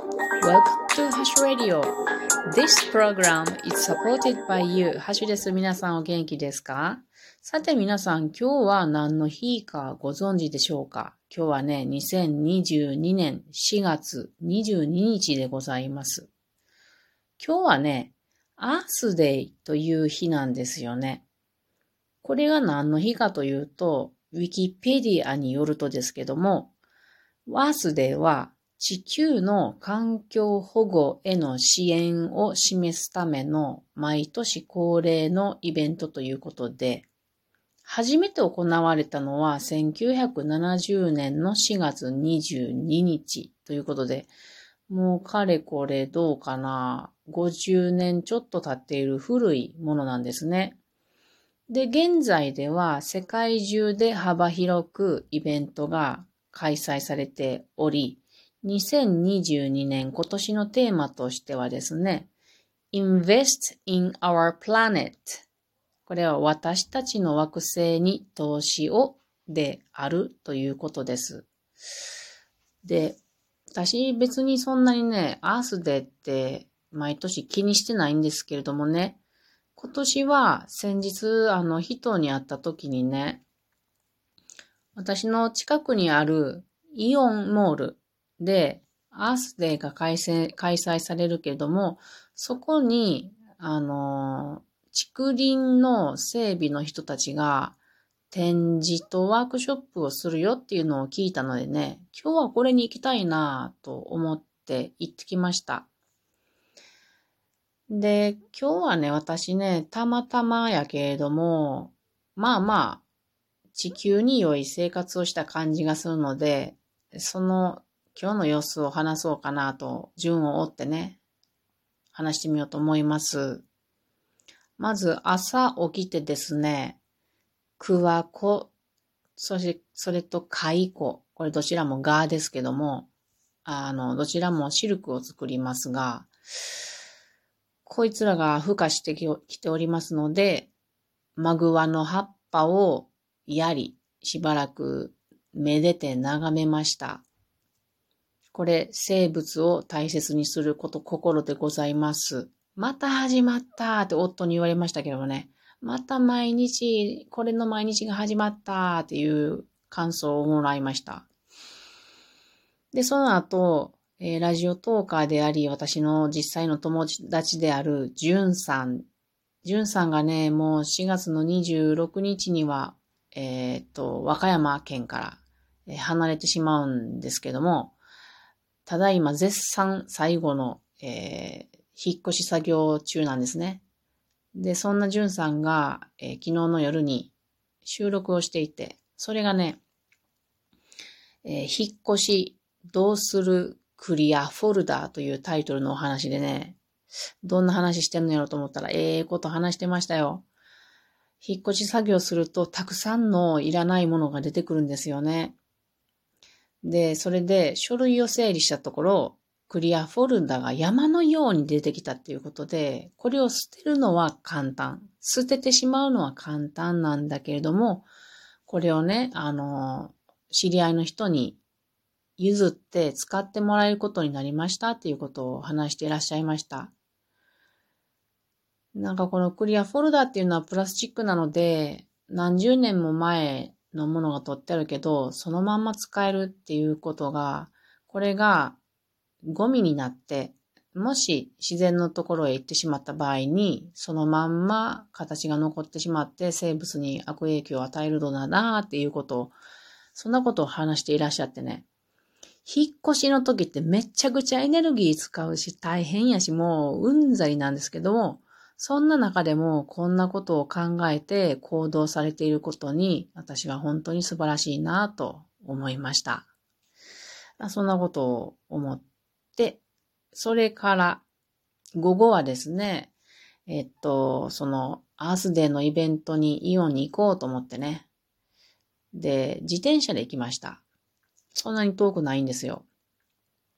Welcome to Hash Radio. This program is supported by you. ハッシュです。皆さんお元気ですか？さて皆さん、今日は何の日かご存知でしょうか？今日はね、2022年4月22日でございます。今日はね、アースデイという日なんですよね。これが何の日かというと、ウィキペディアによるとですけども、ワースデーは地球の環境保護への支援を示すための毎年恒例のイベントということで、初めて行われたのは1970年の4月22日ということで、もうかれこれどうかな、50年ちょっと経っている古いものなんですね。で、現在では世界中で幅広くイベントが開催されており、2022年今年のテーマとしてはですね、invest in our planet これは私たちの惑星に投資をであるということです。で、私別にそんなにね、アースデーって毎年気にしてないんですけれどもね、今年は先日あの人に会った時にね、私の近くにあるイオンモールでアースデーが開催開催されるけども、そこに、あの、竹林の整備の人たちが展示とワークショップをするよっていうのを聞いたのでね、今日はこれに行きたいなと思って行ってきました。で、今日はね、私ね、たまたまやけれども、まあまあ、地球に良い生活をした感じがするので、その今日の様子を話そうかなと、順を追ってね、話してみようと思います。まず朝起きてですね、クワコ、そして、それとカイコ、これどちらもガーですけども、あの、どちらもシルクを作りますが、こいつらが孵化してきておりますので、マグワの葉っぱをやり、しばらくめでて眺めました。これ、生物を大切にすること、心でございます。また始まったって夫に言われましたけどね。また毎日、これの毎日が始まったっていう感想をもらいました。で、その後、えー、ラジオトーカーであり、私の実際の友達であるジュンさん。ジュンさんがね、もう4月の26日には、えー、っと、和歌山県から、離れてしまうんですけども、ただいま絶賛最後の、えー、引っ越し作業中なんですね。で、そんなジュンさんが、えー、昨日の夜に収録をしていて、それがね、えー、引っ越しどうするクリアフォルダーというタイトルのお話でね、どんな話してんのやろうと思ったら、ええー、こと話してましたよ。引っ越し作業すると、たくさんのいらないものが出てくるんですよね。で、それで書類を整理したところ、クリアフォルダが山のように出てきたっていうことで、これを捨てるのは簡単。捨ててしまうのは簡単なんだけれども、これをね、あの、知り合いの人に譲って使ってもらえることになりましたっていうことを話していらっしゃいました。なんかこのクリアフォルダっていうのはプラスチックなので、何十年も前のものが取ってあるけど、そのまんま使えるっていうことが、これがゴミになって、もし自然のところへ行ってしまった場合に、そのまんま形が残ってしまって生物に悪影響を与えるのだなっていうことを、そんなことを話していらっしゃってね。引っ越しの時ってめちゃくちゃエネルギー使うし大変やし、もううんざりなんですけども、そんな中でもこんなことを考えて行動されていることに私は本当に素晴らしいなと思いました。そんなことを思って、それから午後はですね、えっと、そのアースデーのイベントにイオンに行こうと思ってね。で、自転車で行きました。そんなに遠くないんですよ。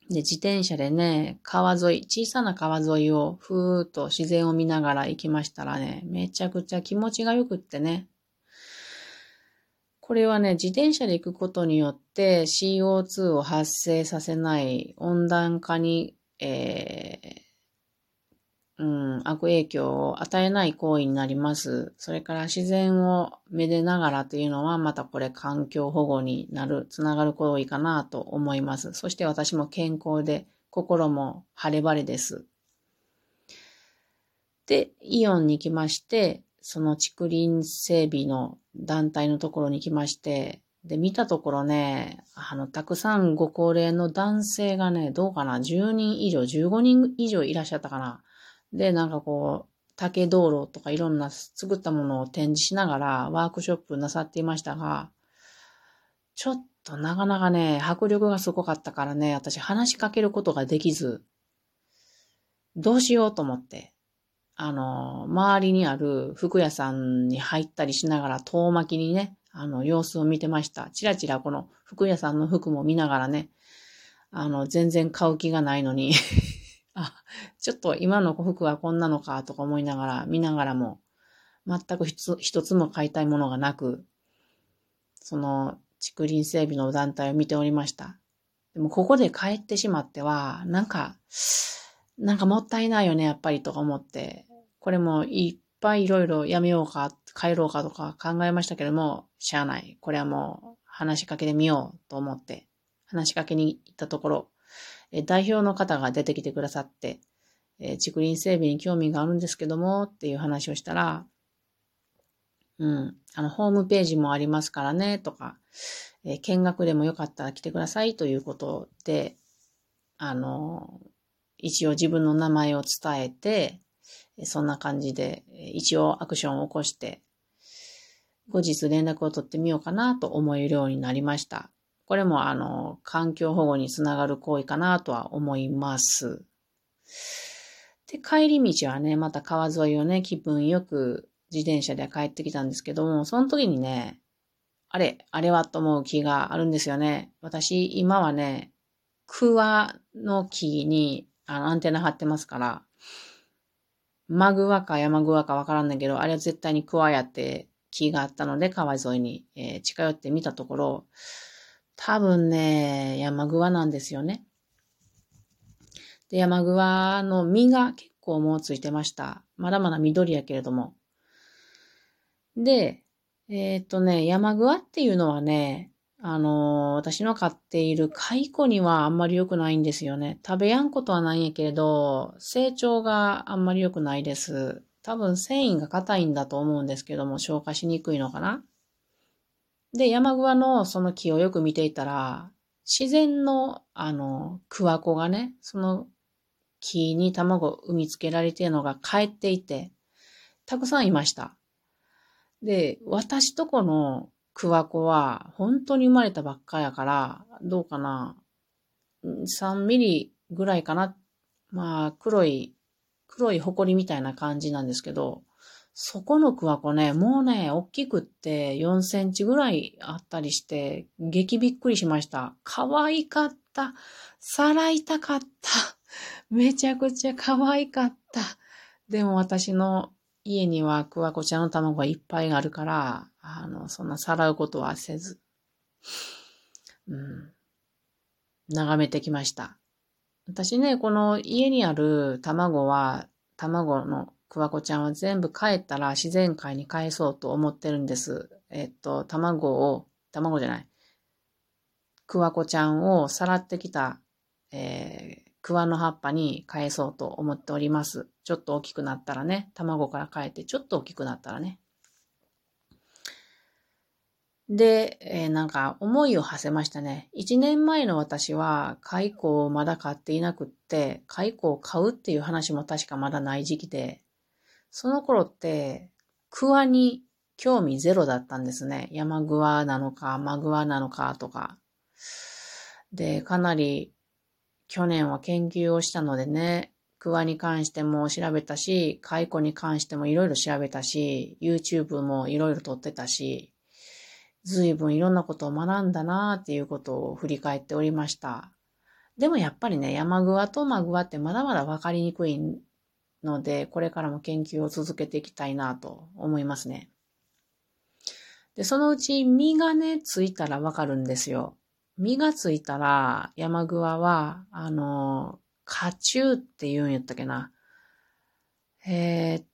で、自転車でね、川沿い、小さな川沿いをふーっと自然を見ながら行きましたらね、めちゃくちゃ気持ちが良くってね。ここれはね、自転車で行くことによって CO2 を発生させない温暖化に、えー、うん、悪影響を与えない行為になります。それから自然をめでながらというのはまたこれ環境保護になる、つながる行為かなと思います。そして私も健康で心も晴れ晴れです。で、イオンに行きまして、その竹林整備の団体のところに来まして、で、見たところね、あの、たくさんご高齢の男性がね、どうかな、10人以上、15人以上いらっしゃったかな。で、なんかこう、竹道路とかいろんな作ったものを展示しながらワークショップなさっていましたが、ちょっとなかなかね、迫力がすごかったからね、私話しかけることができず、どうしようと思って、あの、周りにある服屋さんに入ったりしながら遠巻きにね、あの、様子を見てました。ちらちらこの服屋さんの服も見ながらね、あの、全然買う気がないのにあ、ちょっと今の服はこんなのかとか思いながら、見ながらも、全く一つも買いたいものがなく、その、竹林整備の団体を見ておりました。でも、ここで帰ってしまっては、なんか、なんかもったいないよね、やっぱりとか思って、これもいっぱいいろいろやめようか、帰ろうかとか考えましたけども、しゃあない。これはもう話しかけてみようと思って、話しかけに行ったところ、え代表の方が出てきてくださって、え竹林整備に興味があるんですけども、っていう話をしたら、うん、あの、ホームページもありますからね、とか、え見学でもよかったら来てくださいということで、あの、一応自分の名前を伝えて、そんな感じで、一応アクションを起こして、後日連絡を取ってみようかなと思えるようになりました。これもあの、環境保護につながる行為かなとは思います。で、帰り道はね、また川沿いをね、気分よく自転車で帰ってきたんですけども、その時にね、あれ、あれはと思う木があるんですよね。私、今はね、桑の木にあのアンテナ張ってますから、マグワか山グワかわからんだけど、あれは絶対にクワやって木があったので、川沿いに、えー、近寄ってみたところ、多分ね、山グワなんですよね。で、山グワの実が結構もうついてました。まだまだ緑やけれども。で、えっ、とね、山グワっていうのはね、あのー、私の飼っている蚕にはあんまり良くないんですよね。食べやんことはないんやけれど、成長があんまり良くないです。多分繊維が硬いんだと思うんですけども、消化しにくいのかな。で、山桑のその木をよく見ていたら、自然の、あの、桑子がね、その木に卵を産みつけられているのが帰っていて、たくさんいました。で、私とこの桑子は、本当に生まれたばっかやから、どうかな。3ミリぐらいかな。まあ、黒い、黒い埃みたいな感じなんですけど、そこの桑子ね、もうね、大きくって4センチぐらいあったりして、激びっくりしました。可愛かった。さらいたかった。めちゃくちゃ可愛かった。でも私の家にはクワコちゃんの卵がいっぱいあるから、あの、そんなさらうことはせず、うん、眺めてきました。私ね、この家にある卵は、卵のクワコちゃんは全部帰ったら自然界に返そうと思ってるんです。えっと、卵を、卵じゃない。クワコちゃんをさらってきた、えー、クワの葉っぱに返そうと思っております。ちょっと大きくなったらね、卵から変えてちょっと大きくなったらね。で、えー、なんか思いを馳せましたね。一年前の私は蚕をまだ買っていなくって、蚕を買うっていう話も確かまだない時期で、その頃ってクワに興味ゼロだったんですね。山グワなのか、マグワなのかとか。で、かなり去年は研究をしたのでね、クワに関しても調べたし、蚕に関してもいろいろ調べたし、YouTube もいろいろ撮ってたし、随分いろんなことを学んだなっていうことを振り返っておりました。でもやっぱりね、山グワとマグワってまだまだわかりにくいので、これからも研究を続けていきたいなと思いますね。で、そのうち実がね、ついたらわかるんですよ。実がついたら、山桑は、あの、花中って言うんやったっけな。えー、っ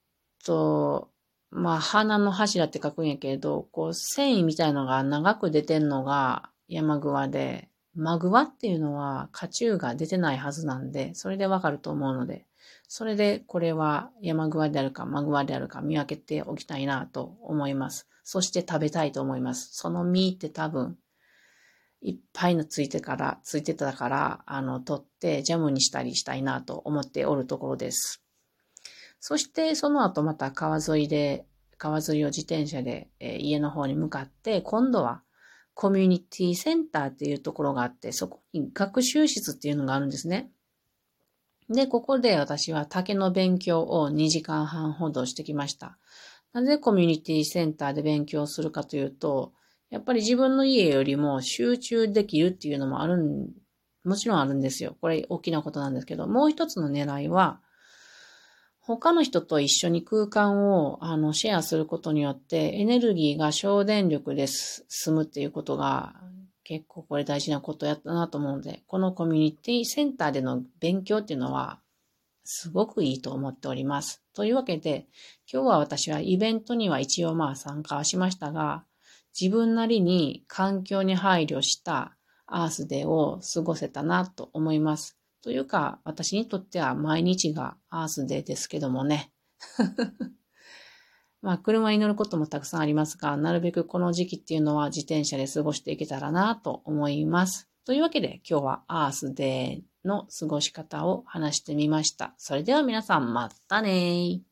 と、まあ、花の柱って書くんやけど、こう、繊維みたいのが長く出てんのが山桑で、マグワっていうのは、花中が出てないはずなんで、それでわかると思うので、それでこれは山グワであるかマグワであるか見分けておきたいなと思います。そして食べたいと思います。その実って多分、いっぱいのついてから、ついてたから、あの、取ってジャムにしたりしたいなと思っておるところです。そしてその後また川沿いで、川沿いを自転車で、えー、家の方に向かって、今度はコミュニティセンターっていうところがあって、そこに学習室っていうのがあるんですね。で、ここで私は竹の勉強を2時間半ほどしてきました。なぜコミュニティセンターで勉強するかというと、やっぱり自分の家よりも集中できるっていうのもあるん、もちろんあるんですよ。これ大きなことなんですけど、もう一つの狙いは、他の人と一緒に空間をあのシェアすることによってエネルギーが省電力で進むっていうことが結構これ大事なことやったなと思うので、このコミュニティセンターでの勉強っていうのは、すごくいいと思っております。というわけで、今日は私はイベントには一応まあ参加はしましたが、自分なりに環境に配慮したアースデーを過ごせたなと思います。というか、私にとっては毎日がアースデーですけどもね。まあ、車に乗ることもたくさんありますが、なるべくこの時期っていうのは自転車で過ごしていけたらなと思います。というわけで、今日はアースデーの過ごし方を話してみました。それでは皆さん、またね